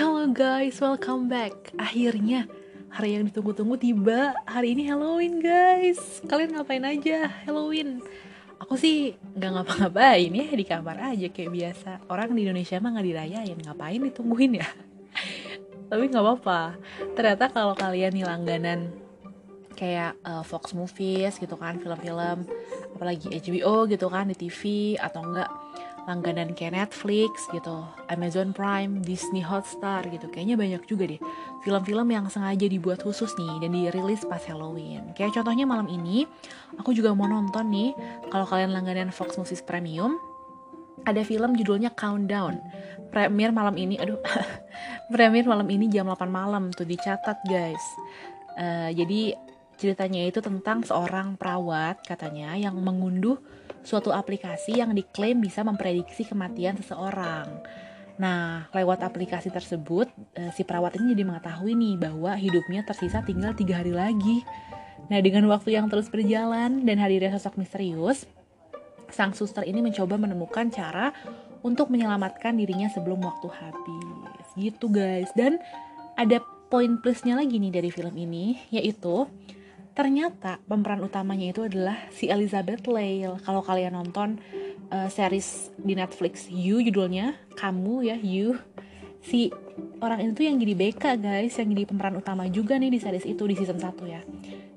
Hello guys, welcome back. Akhirnya hari yang ditunggu-tunggu tiba. Hari ini Halloween guys. Kalian ngapain aja Halloween? Aku sih nggak ngapa-ngapain ya di kamar aja kayak biasa. Orang di Indonesia mah nggak dirayain, ngapain ditungguin ya? Tapi nggak apa-apa. Ternyata kalau kalian nih langganan kayak uh, Fox Movies gitu kan, film-film, apalagi HBO gitu kan di TV atau enggak langganan kayak Netflix gitu, Amazon Prime, Disney Hotstar gitu. Kayaknya banyak juga deh film-film yang sengaja dibuat khusus nih dan dirilis pas Halloween. Kayak contohnya malam ini, aku juga mau nonton nih, kalau kalian langganan Fox Movies Premium, ada film judulnya Countdown. Premier malam ini, aduh, premier malam ini jam 8 malam tuh dicatat guys. Uh, jadi ceritanya itu tentang seorang perawat katanya yang mengunduh suatu aplikasi yang diklaim bisa memprediksi kematian seseorang. Nah, lewat aplikasi tersebut, eh, si perawat ini jadi mengetahui nih bahwa hidupnya tersisa tinggal tiga hari lagi. Nah, dengan waktu yang terus berjalan dan hadirnya sosok misterius, sang suster ini mencoba menemukan cara untuk menyelamatkan dirinya sebelum waktu habis. Gitu guys. Dan ada poin plusnya lagi nih dari film ini, yaitu ternyata pemeran utamanya itu adalah si Elizabeth Lale. Kalau kalian nonton uh, series di Netflix You judulnya kamu ya You. Si orang itu yang jadi BK guys yang jadi pemeran utama juga nih di series itu di season 1 ya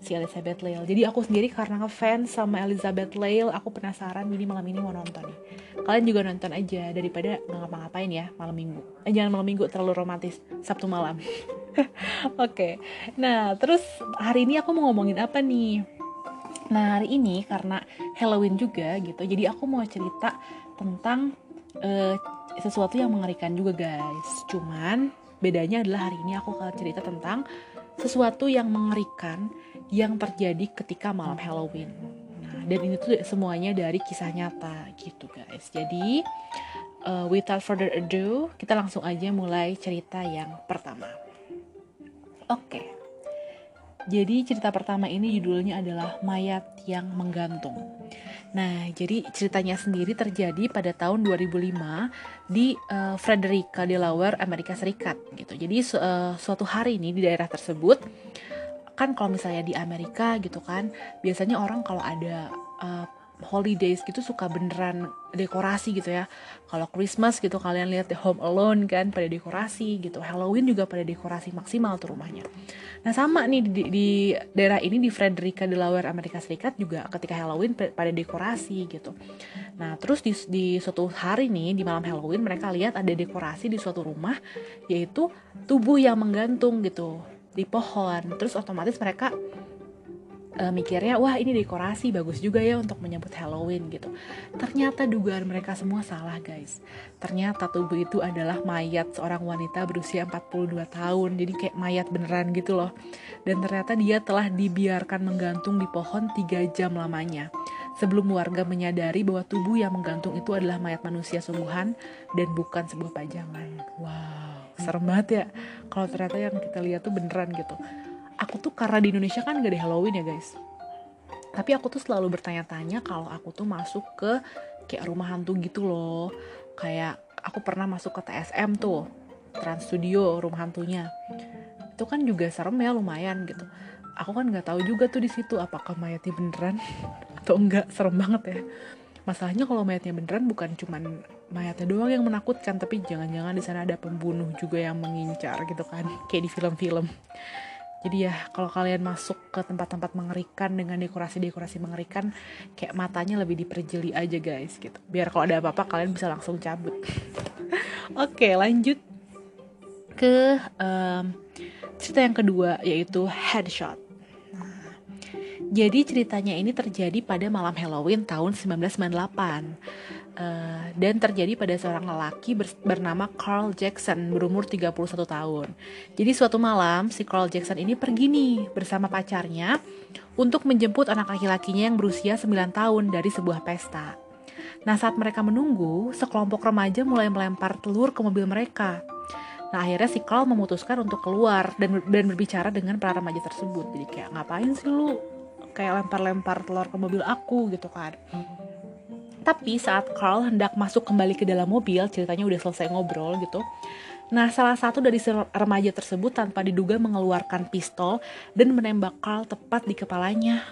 si Elizabeth Lale jadi aku sendiri karena ngefans sama Elizabeth Lale aku penasaran ini malam ini mau nonton nih kalian juga nonton aja daripada nggak ngapa-ngapain ya malam minggu eh, jangan malam minggu terlalu romantis Sabtu malam Oke, okay. nah terus hari ini aku mau ngomongin apa nih? Nah hari ini karena Halloween juga gitu, jadi aku mau cerita tentang uh, sesuatu yang mengerikan juga guys. Cuman bedanya adalah hari ini aku akan cerita tentang sesuatu yang mengerikan yang terjadi ketika malam Halloween. Nah dan ini tuh semuanya dari kisah nyata gitu guys. Jadi uh, without further ado, kita langsung aja mulai cerita yang pertama. Oke. Jadi cerita pertama ini judulnya adalah Mayat yang Menggantung. Nah, jadi ceritanya sendiri terjadi pada tahun 2005 di uh, Frederica, Delaware, Amerika Serikat gitu. Jadi su uh, suatu hari ini di daerah tersebut kan kalau misalnya di Amerika gitu kan, biasanya orang kalau ada uh, holidays gitu suka beneran dekorasi gitu ya. Kalau Christmas gitu kalian lihat di Home Alone kan pada dekorasi gitu. Halloween juga pada dekorasi maksimal tuh rumahnya. Nah sama nih di, di daerah ini di Frederica Delaware Amerika Serikat juga ketika Halloween pada dekorasi gitu. Nah terus di, di suatu hari nih di malam Halloween mereka lihat ada dekorasi di suatu rumah yaitu tubuh yang menggantung gitu di pohon terus otomatis mereka uh, mikirnya wah ini dekorasi bagus juga ya untuk menyambut Halloween gitu. Ternyata dugaan mereka semua salah guys. Ternyata tubuh itu adalah mayat seorang wanita berusia 42 tahun. Jadi kayak mayat beneran gitu loh. Dan ternyata dia telah dibiarkan menggantung di pohon 3 jam lamanya. Sebelum warga menyadari bahwa tubuh yang menggantung itu adalah mayat manusia sungguhan dan bukan sebuah pajangan. Wow, serem banget ya. Kalau ternyata yang kita lihat tuh beneran gitu. Aku tuh karena di Indonesia kan gak ada Halloween ya guys. Tapi aku tuh selalu bertanya-tanya kalau aku tuh masuk ke kayak rumah hantu gitu loh. Kayak aku pernah masuk ke TSM tuh Trans Studio rumah hantunya. Itu kan juga serem ya lumayan gitu. Aku kan nggak tahu juga tuh di situ apakah mayatnya beneran atau enggak serem banget ya masalahnya kalau mayatnya beneran bukan cuman mayatnya doang yang menakutkan tapi jangan-jangan di sana ada pembunuh juga yang mengincar gitu kan kayak di film-film. Jadi ya kalau kalian masuk ke tempat-tempat mengerikan dengan dekorasi-dekorasi mengerikan kayak matanya lebih diperjeli aja guys gitu. Biar kalau ada apa-apa kalian bisa langsung cabut. Oke lanjut ke um, cerita yang kedua yaitu headshot jadi ceritanya ini terjadi pada malam Halloween tahun 1998 Uh, dan terjadi pada seorang lelaki bernama Carl Jackson berumur 31 tahun. Jadi suatu malam si Carl Jackson ini pergi nih bersama pacarnya untuk menjemput anak laki-lakinya yang berusia 9 tahun dari sebuah pesta. Nah saat mereka menunggu, sekelompok remaja mulai melempar telur ke mobil mereka. Nah akhirnya si Carl memutuskan untuk keluar dan, dan berbicara dengan para remaja tersebut. Jadi kayak ngapain sih lu kayak lempar-lempar telur ke mobil aku gitu kan. Tapi saat Carl hendak masuk kembali ke dalam mobil, ceritanya udah selesai ngobrol gitu. Nah, salah satu dari remaja tersebut tanpa diduga mengeluarkan pistol dan menembak Carl tepat di kepalanya.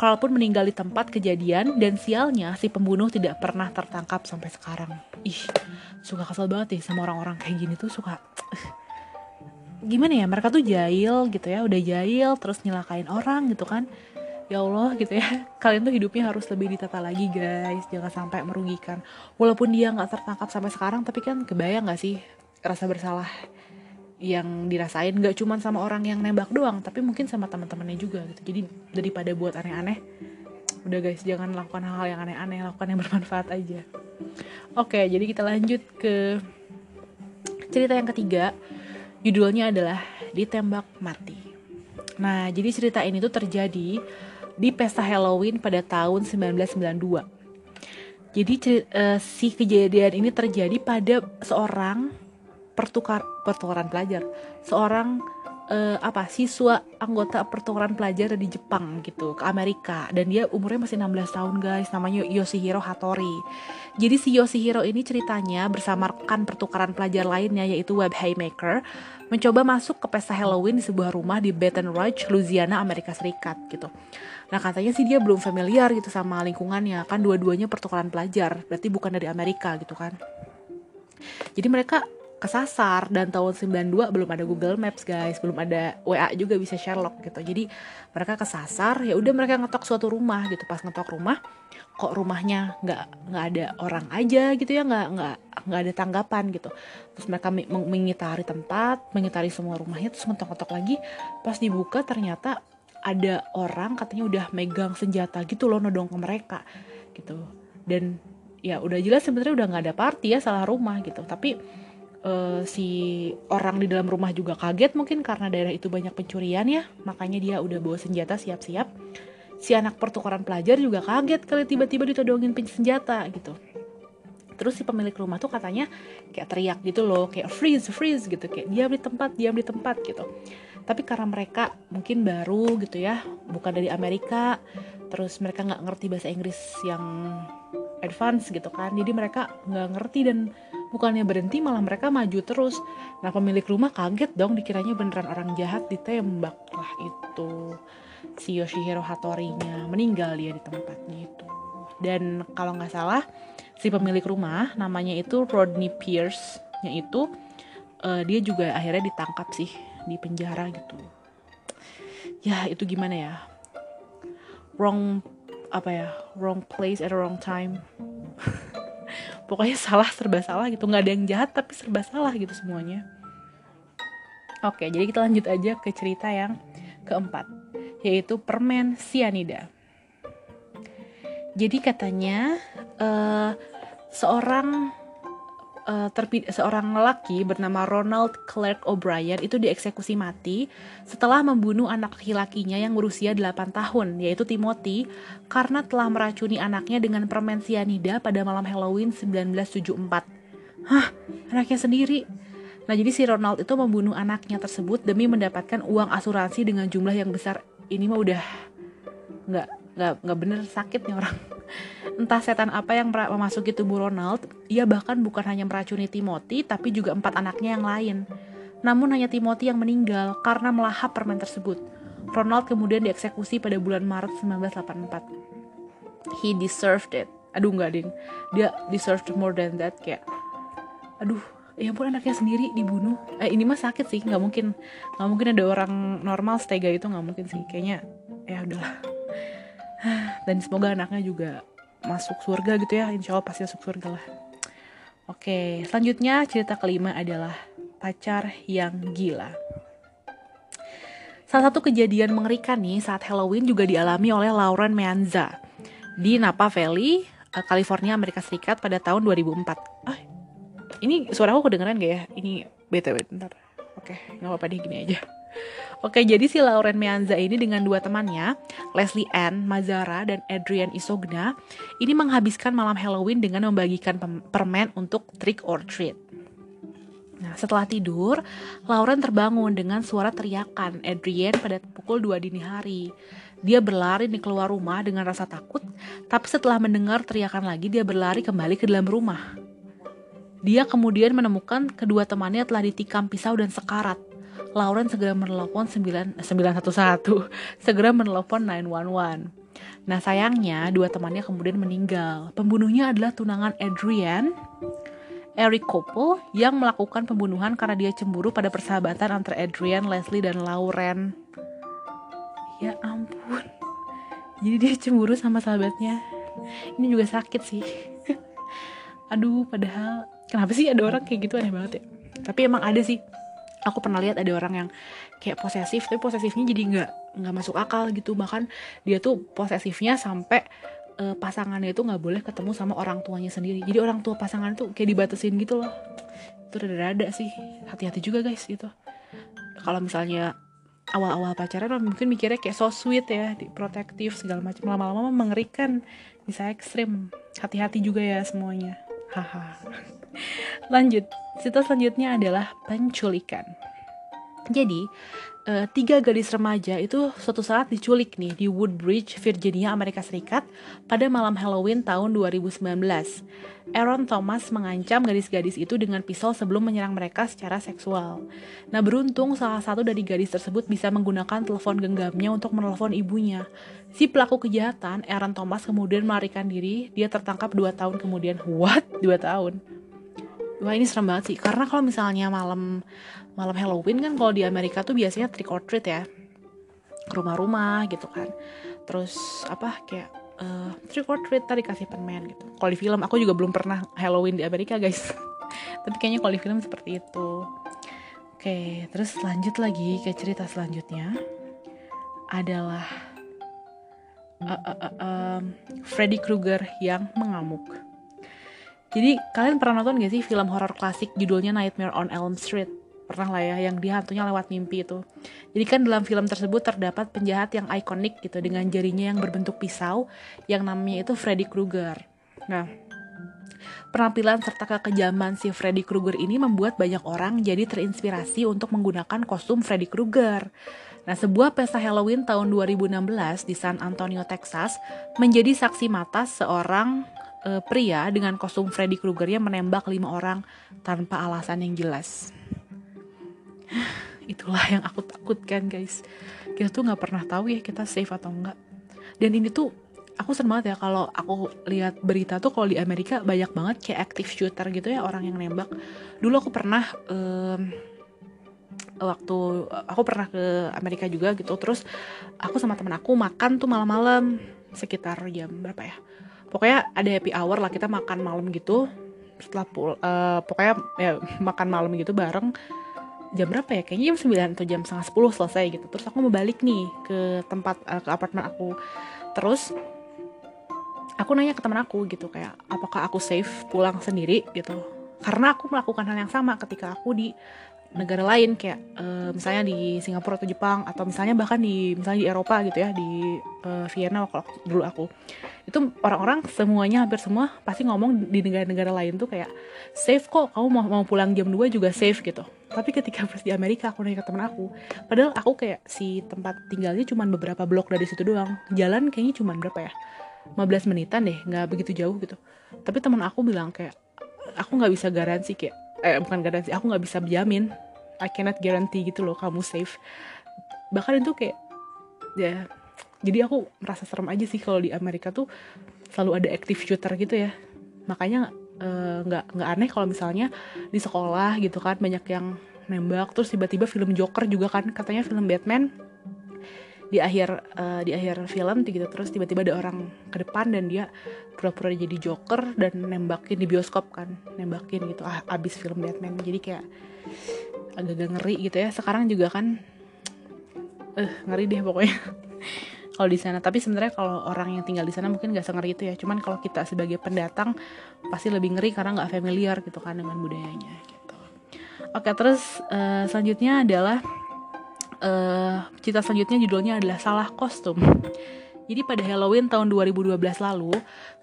Carl pun meninggal di tempat kejadian dan sialnya si pembunuh tidak pernah tertangkap sampai sekarang. Ih, suka kesel banget nih sama orang-orang kayak gini tuh suka gimana ya mereka tuh jahil gitu ya udah jahil terus nyelakain orang gitu kan ya Allah gitu ya. Kalian tuh hidupnya harus lebih ditata lagi guys. Jangan sampai merugikan. Walaupun dia nggak tertangkap sampai sekarang tapi kan kebayang nggak sih rasa bersalah yang dirasain? Nggak cuma sama orang yang nembak doang tapi mungkin sama teman-temannya juga gitu. Jadi daripada buat aneh-aneh udah guys jangan lakukan hal-hal yang aneh-aneh. Lakukan yang bermanfaat aja. Oke jadi kita lanjut ke cerita yang ketiga. Judulnya adalah Ditembak Mati. Nah, jadi cerita ini tuh terjadi di pesta Halloween pada tahun 1992. Jadi uh, si kejadian ini terjadi pada seorang pertukar pertukaran pelajar, seorang uh, apa siswa anggota pertukaran pelajar di Jepang gitu ke Amerika dan dia umurnya masih 16 tahun guys namanya Yoshihiro Hattori jadi si Yoshihiro ini ceritanya bersama rekan pertukaran pelajar lainnya yaitu Web Haymaker mencoba masuk ke pesta Halloween di sebuah rumah di Baton Rouge, Louisiana, Amerika Serikat gitu. Nah katanya sih dia belum familiar gitu sama lingkungannya kan dua-duanya pertukaran pelajar berarti bukan dari Amerika gitu kan. Jadi mereka kesasar dan tahun 92 belum ada Google Maps guys. Belum ada WA juga bisa Sherlock gitu. Jadi mereka kesasar ya udah mereka ngetok suatu rumah gitu. Pas ngetok rumah kok rumahnya nggak nggak ada orang aja gitu ya. Nggak nggak nggak ada tanggapan gitu. Terus mereka mengitari tempat mengitari semua rumahnya terus ngetok-ngetok lagi. Pas dibuka ternyata ada orang katanya udah megang senjata gitu loh nodong ke mereka gitu. Dan ya udah jelas sebenarnya udah nggak ada party ya salah rumah gitu. Tapi uh, si orang di dalam rumah juga kaget mungkin karena daerah itu banyak pencurian ya. Makanya dia udah bawa senjata siap-siap. Si anak pertukaran pelajar juga kaget kali tiba-tiba ditodongin senjata gitu. Terus si pemilik rumah tuh katanya kayak teriak gitu loh kayak freeze freeze gitu. Kayak diam di tempat diam di tempat gitu. Tapi karena mereka mungkin baru gitu ya bukan dari Amerika terus mereka nggak ngerti bahasa Inggris yang advance gitu kan. Jadi mereka nggak ngerti dan bukannya berhenti malah mereka maju terus. Nah pemilik rumah kaget dong dikiranya beneran orang jahat ditembak. Lah itu si Yoshihiro Hattori-nya meninggal dia di tempatnya itu. Dan kalau nggak salah si pemilik rumah namanya itu Rodney Pierce nya itu uh, dia juga akhirnya ditangkap sih di penjara gitu. Ya itu gimana ya? Wrong apa ya? Wrong place at the wrong time pokoknya salah serba salah gitu. Nggak ada yang jahat tapi serba salah gitu semuanya. Oke jadi kita lanjut aja ke cerita yang keempat yaitu permen sianida jadi katanya uh, seorang uh, terpi seorang lelaki bernama Ronald Clark O'Brien itu dieksekusi mati setelah membunuh anak laki-lakinya yang berusia 8 tahun yaitu Timothy karena telah meracuni anaknya dengan permen sianida pada malam Halloween 1974. Hah, anaknya sendiri. Nah, jadi si Ronald itu membunuh anaknya tersebut demi mendapatkan uang asuransi dengan jumlah yang besar. Ini mah udah nggak nggak nggak bener sakit nih orang entah setan apa yang memasuki tubuh Ronald ia bahkan bukan hanya meracuni Timothy tapi juga empat anaknya yang lain. Namun hanya Timothy yang meninggal karena melahap permen tersebut. Ronald kemudian dieksekusi pada bulan Maret 1984 he deserved it. Aduh nggak ding dia deserved more than that kayak aduh ya ampun anaknya sendiri dibunuh. Eh ini mah sakit sih nggak mungkin nggak mungkin ada orang normal stega itu nggak mungkin sih. Kayaknya ya udahlah. Dan semoga anaknya juga masuk surga gitu ya. Insya Allah pasti masuk surga lah. Oke selanjutnya cerita kelima adalah pacar yang gila. Salah satu kejadian mengerikan nih saat Halloween juga dialami oleh Lauren Meanza di Napa Valley eh, California Amerika Serikat pada tahun 2004 ah ini suara aku kedengeran gak ya? Ini btw bentar. Oke nggak apa-apa deh gini aja Oke, jadi si Lauren Meanza ini dengan dua temannya, Leslie Ann Mazara dan Adrian Isogna, ini menghabiskan malam Halloween dengan membagikan permen untuk trick or treat. Nah, setelah tidur, Lauren terbangun dengan suara teriakan Adrian pada pukul 2 dini hari. Dia berlari nih keluar rumah dengan rasa takut, tapi setelah mendengar teriakan lagi, dia berlari kembali ke dalam rumah. Dia kemudian menemukan kedua temannya telah ditikam pisau dan sekarat. Lauren segera menelpon 9, 911, segera menelpon 911. Nah sayangnya dua temannya kemudian meninggal. Pembunuhnya adalah tunangan Adrian, Eric Koppel yang melakukan pembunuhan karena dia cemburu pada persahabatan antara Adrian, Leslie, dan Lauren. Ya ampun. Jadi dia cemburu sama sahabatnya. Ini juga sakit sih. Aduh, padahal kenapa sih ada orang kayak gitu aneh banget ya. Tapi emang ada sih. Aku pernah lihat ada orang yang kayak posesif, tapi posesifnya jadi nggak nggak masuk akal gitu. Bahkan dia tuh posesifnya sampai uh, pasangannya itu nggak boleh ketemu sama orang tuanya sendiri. Jadi orang tua pasangan tuh kayak dibatasin gitu loh. Itu rada-rada sih. Hati-hati juga guys gitu. Kalau misalnya awal-awal pacaran mungkin mikirnya kayak so sweet ya, protektif segala macam. Lama-lama mengerikan, bisa ekstrim. Hati-hati juga ya semuanya. Haha. Lanjut, cerita selanjutnya adalah penculikan. Jadi, uh, tiga gadis remaja itu suatu saat diculik nih di Woodbridge, Virginia, Amerika Serikat pada malam Halloween tahun 2019. Aaron Thomas mengancam gadis-gadis itu dengan pisau sebelum menyerang mereka secara seksual. Nah beruntung salah satu dari gadis tersebut bisa menggunakan telepon genggamnya untuk menelpon ibunya. Si pelaku kejahatan, Aaron Thomas kemudian melarikan diri, dia tertangkap 2 tahun kemudian. What? 2 tahun? Wah ini serem banget sih, karena kalau misalnya malam malam Halloween kan kalau di Amerika tuh biasanya trick or treat ya. Rumah-rumah gitu kan. Terus apa kayak uh, trick or treat tadi kasih permen gitu. Kalau di film aku juga belum pernah Halloween di Amerika guys. Tapi kayaknya kalau di film seperti itu. Oke terus lanjut lagi ke cerita selanjutnya. Adalah uh, uh, uh, um, Freddy Krueger yang mengamuk jadi kalian pernah nonton gak sih film horor klasik judulnya Nightmare on Elm Street? Pernah lah ya yang dia hantunya lewat mimpi itu. Jadi kan dalam film tersebut terdapat penjahat yang ikonik gitu dengan jarinya yang berbentuk pisau yang namanya itu Freddy Krueger. Nah Penampilan serta kekejaman si Freddy Krueger ini membuat banyak orang jadi terinspirasi untuk menggunakan kostum Freddy Krueger. Nah, sebuah pesta Halloween tahun 2016 di San Antonio, Texas, menjadi saksi mata seorang e, pria dengan kostum Freddy Krueger yang menembak lima orang tanpa alasan yang jelas. Itulah yang aku takutkan guys. Kita tuh nggak pernah tahu ya kita safe atau enggak dan ini tuh aku seneng banget ya kalau aku lihat berita tuh kalau di Amerika banyak banget kayak active shooter gitu ya orang yang nembak. Dulu aku pernah um, waktu aku pernah ke Amerika juga gitu. Terus aku sama temen aku makan tuh malam-malam sekitar jam berapa ya pokoknya ada happy hour lah kita makan malam gitu. Setelah pul uh, pokoknya ya makan malam gitu bareng. Jam berapa ya? Kayaknya jam 9 atau jam setengah 10 selesai gitu. Terus aku mau balik nih ke tempat uh, ke apartemen aku. Terus aku nanya ke teman aku gitu kayak apakah aku safe pulang sendiri? gitu. Karena aku melakukan hal yang sama ketika aku di negara lain kayak uh, misalnya di Singapura atau Jepang atau misalnya bahkan di misalnya di Eropa gitu ya di uh, Vienna waktu dulu aku. Itu orang-orang semuanya hampir semua pasti ngomong di negara-negara lain tuh kayak safe kok kamu mau mau pulang jam 2 juga safe gitu. Tapi ketika pas di Amerika aku nanya ke teman aku padahal aku kayak si tempat tinggalnya cuma beberapa blok dari situ doang. Jalan kayaknya cuma berapa ya? 15 menitan deh nggak begitu jauh gitu. Tapi teman aku bilang kayak aku nggak bisa garansi kayak eh bukan garansi aku nggak bisa jamin. I cannot guarantee gitu loh kamu safe. Bahkan itu kayak ya jadi aku merasa serem aja sih kalau di Amerika tuh selalu ada active shooter gitu ya. Makanya eh, nggak uh, nggak aneh kalau misalnya di sekolah gitu kan banyak yang nembak terus tiba-tiba film Joker juga kan. Katanya film Batman di akhir uh, di akhir film gitu terus tiba-tiba ada orang ke depan dan dia pura-pura jadi Joker dan nembakin di bioskop kan nembakin gitu ah, abis film Batman. Jadi kayak agak-agak ngeri gitu ya. Sekarang juga kan eh uh, ngeri deh pokoknya kalau di sana. Tapi sebenarnya kalau orang yang tinggal di sana mungkin gak sengeri itu ya. Cuman kalau kita sebagai pendatang pasti lebih ngeri karena nggak familiar gitu kan dengan budayanya gitu. Oke terus uh, selanjutnya adalah uh, cerita selanjutnya judulnya adalah salah kostum. Jadi pada Halloween tahun 2012 lalu,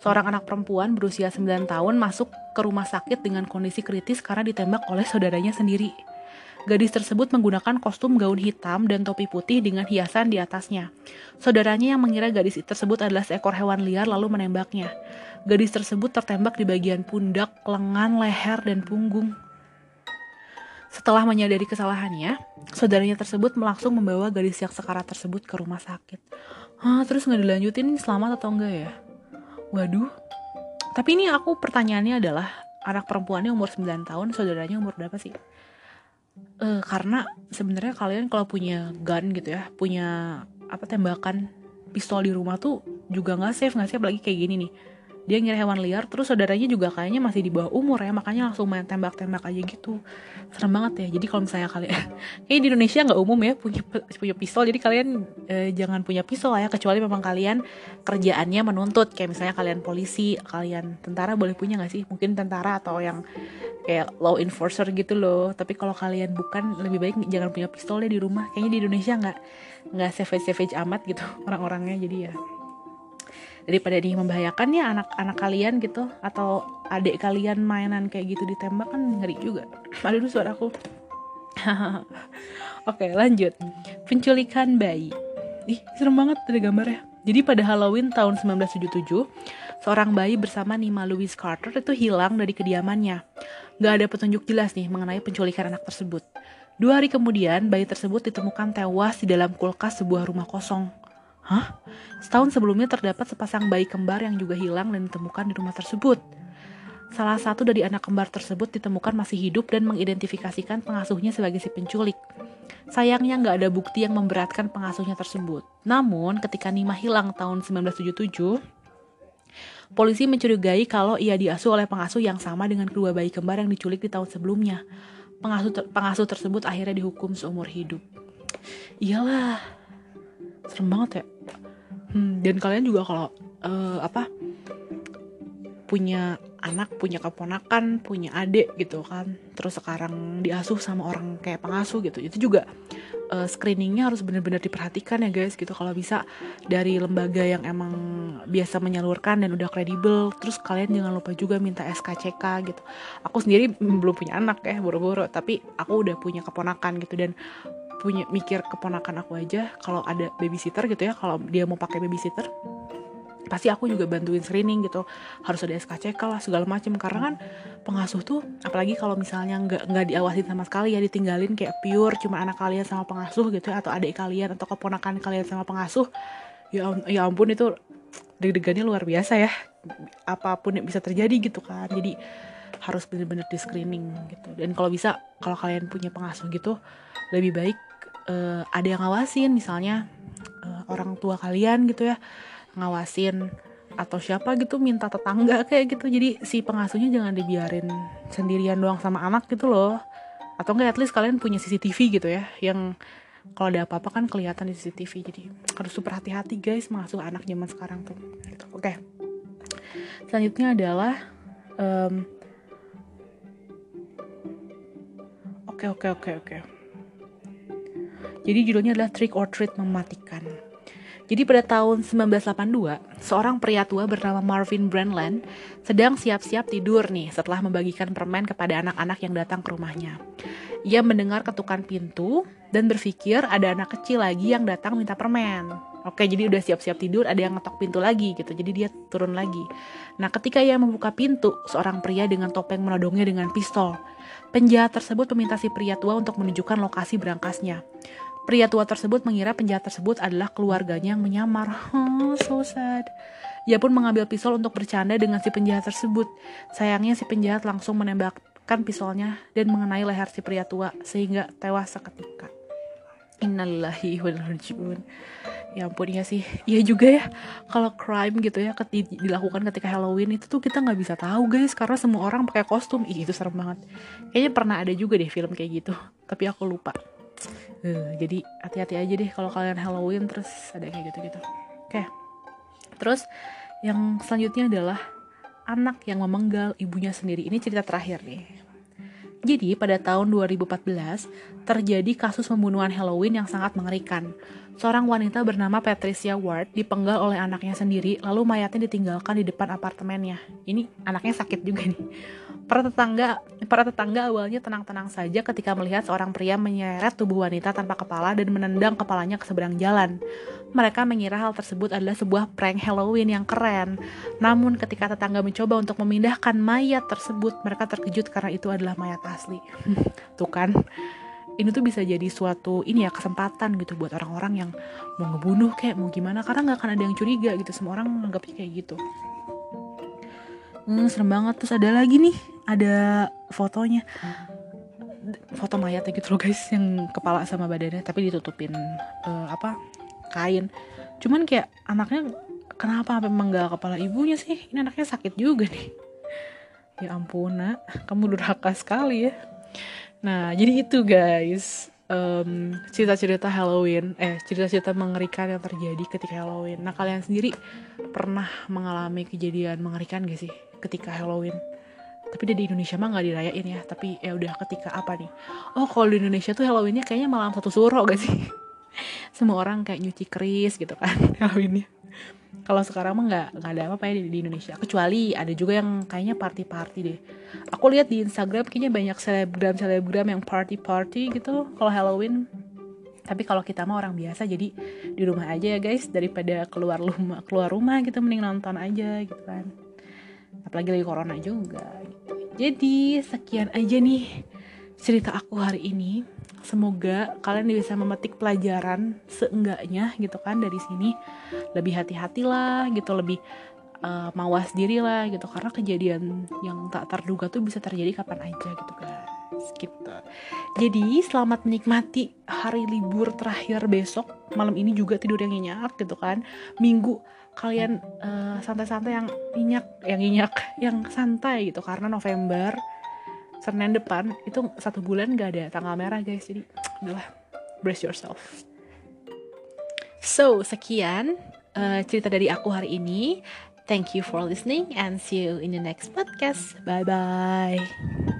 seorang anak perempuan berusia 9 tahun masuk ke rumah sakit dengan kondisi kritis karena ditembak oleh saudaranya sendiri. Gadis tersebut menggunakan kostum gaun hitam dan topi putih dengan hiasan di atasnya. Saudaranya yang mengira gadis tersebut adalah seekor hewan liar lalu menembaknya. Gadis tersebut tertembak di bagian pundak, lengan, leher, dan punggung. Setelah menyadari kesalahannya, saudaranya tersebut langsung membawa gadis yang sekarat tersebut ke rumah sakit. Hah, terus nggak dilanjutin selamat atau enggak ya? Waduh. Tapi ini aku pertanyaannya adalah anak perempuannya umur 9 tahun, saudaranya umur berapa sih? Uh, karena sebenarnya kalian kalau punya gun gitu ya, punya apa tembakan pistol di rumah tuh juga nggak safe nggak sih apalagi kayak gini nih dia ngira hewan liar terus saudaranya juga kayaknya masih di bawah umur ya makanya langsung main tembak-tembak aja gitu. Serem banget ya jadi kalau misalnya kalian kayak di Indonesia nggak umum ya punya punya pistol jadi kalian eh, jangan punya pistol ya kecuali memang kalian kerjaannya menuntut kayak misalnya kalian polisi kalian tentara boleh punya nggak sih? Mungkin tentara atau yang kayak law enforcer gitu loh tapi kalau kalian bukan lebih baik jangan punya pistol deh di rumah kayaknya di Indonesia nggak nggak savage savage amat gitu orang-orangnya jadi ya daripada ini membahayakan ya anak-anak kalian gitu. Atau adik kalian mainan kayak gitu ditembak kan ngeri juga. Aduh suaraku oke lanjut. Penculikan bayi. Ih serem banget ada gambarnya. Jadi pada Halloween tahun 1977 seorang bayi bersama Nima Louise Carter itu hilang dari kediamannya. Gak ada petunjuk jelas nih mengenai penculikan anak tersebut. Dua hari kemudian, bayi tersebut ditemukan tewas di dalam kulkas sebuah rumah kosong. Hah? Setahun sebelumnya terdapat sepasang bayi kembar yang juga hilang dan ditemukan di rumah tersebut. Salah satu dari anak kembar tersebut ditemukan masih hidup dan mengidentifikasikan pengasuhnya sebagai si penculik. Sayangnya nggak ada bukti yang memberatkan pengasuhnya tersebut. Namun, ketika Nima hilang tahun 1977, polisi mencurigai kalau ia diasuh oleh pengasuh yang sama dengan kedua bayi kembar yang diculik di tahun sebelumnya. Pengasuh, ter pengasuh tersebut akhirnya dihukum seumur hidup. Iyalah, serem banget ya hmm, dan kalian juga kalau uh, apa punya anak, punya keponakan, punya adik gitu kan, terus sekarang diasuh sama orang kayak pengasuh gitu, itu juga uh, screeningnya harus benar-benar diperhatikan ya guys gitu. Kalau bisa dari lembaga yang emang biasa menyalurkan dan udah kredibel, terus kalian jangan lupa juga minta SKCK gitu. Aku sendiri belum punya anak ya, boro-boro, tapi aku udah punya keponakan gitu dan punya mikir keponakan aku aja kalau ada babysitter gitu ya kalau dia mau pakai babysitter pasti aku juga bantuin screening gitu. Harus ada SKCK lah segala macam karena kan pengasuh tuh apalagi kalau misalnya nggak nggak diawasin sama sekali ya ditinggalin kayak pure cuma anak kalian sama pengasuh gitu ya atau adik kalian atau keponakan kalian sama pengasuh ya ya ampun itu deg-degannya luar biasa ya. Apa pun yang bisa terjadi gitu kan. Jadi harus bener-bener di screening gitu. Dan kalau bisa kalau kalian punya pengasuh gitu lebih baik uh, ada yang ngawasin misalnya uh, orang tua kalian gitu ya ngawasin atau siapa gitu minta tetangga kayak gitu jadi si pengasuhnya jangan dibiarin sendirian doang sama anak gitu loh atau enggak at least kalian punya CCTV gitu ya yang kalau ada apa-apa kan kelihatan di CCTV jadi harus super hati-hati guys mengasuh anak zaman sekarang tuh gitu. oke okay. selanjutnya adalah oke oke oke oke. Jadi judulnya adalah Trick or Treat Mematikan. Jadi pada tahun 1982, seorang pria tua bernama Marvin Brandland sedang siap-siap tidur nih setelah membagikan permen kepada anak-anak yang datang ke rumahnya. Ia mendengar ketukan pintu dan berpikir ada anak kecil lagi yang datang minta permen. Oke, jadi udah siap-siap tidur, ada yang ngetok pintu lagi gitu. Jadi dia turun lagi. Nah, ketika ia membuka pintu, seorang pria dengan topeng menodongnya dengan pistol. Penjahat tersebut meminta si pria tua untuk menunjukkan lokasi berangkasnya. Pria tua tersebut mengira penjahat tersebut adalah keluarganya yang menyamar. Oh, so sad. Ia pun mengambil pisau untuk bercanda dengan si penjahat tersebut. Sayangnya si penjahat langsung menembakkan pistolnya dan mengenai leher si pria tua sehingga tewas seketika. Innalillahi wa Ya ampun ya sih. Iya juga ya. Kalau crime gitu ya dilakukan ketika Halloween itu tuh kita nggak bisa tahu guys karena semua orang pakai kostum. Ih, itu serem banget. Kayaknya pernah ada juga deh film kayak gitu. Tapi aku lupa uh, jadi hati-hati aja deh kalau kalian Halloween terus ada kayak gitu-gitu. Oke. Okay. terus yang selanjutnya adalah anak yang memenggal ibunya sendiri. Ini cerita terakhir nih jadi pada tahun 2014 terjadi kasus pembunuhan Halloween yang sangat mengerikan. Seorang wanita bernama Patricia Ward dipenggal oleh anaknya sendiri lalu mayatnya ditinggalkan di depan apartemennya. Ini anaknya sakit juga nih. Para tetangga, para tetangga awalnya tenang-tenang saja ketika melihat seorang pria menyeret tubuh wanita tanpa kepala dan menendang kepalanya ke seberang jalan. Mereka mengira hal tersebut adalah sebuah prank Halloween yang keren. Namun ketika tetangga mencoba untuk memindahkan mayat tersebut, mereka terkejut karena itu adalah mayat asli. Tuh kan, ini tuh bisa jadi suatu ini ya kesempatan gitu buat orang-orang yang mau ngebunuh kayak mau gimana. Karena nggak akan ada yang curiga gitu semua orang menganggapnya kayak gitu. Hmm, serem banget. Terus ada lagi nih ada fotonya. Foto mayatnya gitu loh guys yang kepala sama badannya tapi ditutupin uh, apa kain cuman kayak anaknya kenapa memang gak kepala ibunya sih ini anaknya sakit juga nih ya ampun nak kamu durhaka sekali ya nah jadi itu guys um, cerita-cerita Halloween, eh cerita-cerita mengerikan yang terjadi ketika Halloween. Nah kalian sendiri pernah mengalami kejadian mengerikan gak sih ketika Halloween? Tapi di Indonesia mah nggak dirayain ya. Tapi ya udah ketika apa nih? Oh kalau di Indonesia tuh Halloweennya kayaknya malam satu suro gak sih? Semua orang kayak nyuci keris gitu kan. Halloweennya kalau sekarang mah nggak nggak ada apa-apa ya di, di Indonesia. Kecuali ada juga yang kayaknya party-party deh. Aku lihat di Instagram kayaknya banyak selebgram selebgram yang party-party gitu kalau Halloween. Tapi kalau kita mah orang biasa jadi di rumah aja ya guys. Daripada keluar rumah keluar rumah gitu mending nonton aja gitu kan. Apalagi lagi corona juga gitu. jadi sekian aja nih cerita aku hari ini semoga kalian bisa memetik pelajaran seenggaknya gitu kan dari sini. Lebih hati-hatilah gitu lebih uh, mawas diri lah gitu. Karena kejadian yang tak terduga tuh bisa terjadi kapan aja gitu guys. Gitu. Jadi selamat menikmati hari libur terakhir besok. Malam ini juga tidur yang nyenyak gitu kan. Minggu kalian santai santai-santai yang nyenyak yang nyenyak yang santai gitu. Karena November Senin depan itu satu bulan gak ada tanggal merah guys. Jadi udahlah brace yourself. So sekian uh, cerita dari aku hari ini. Thank you for listening and see you in the next podcast. Bye bye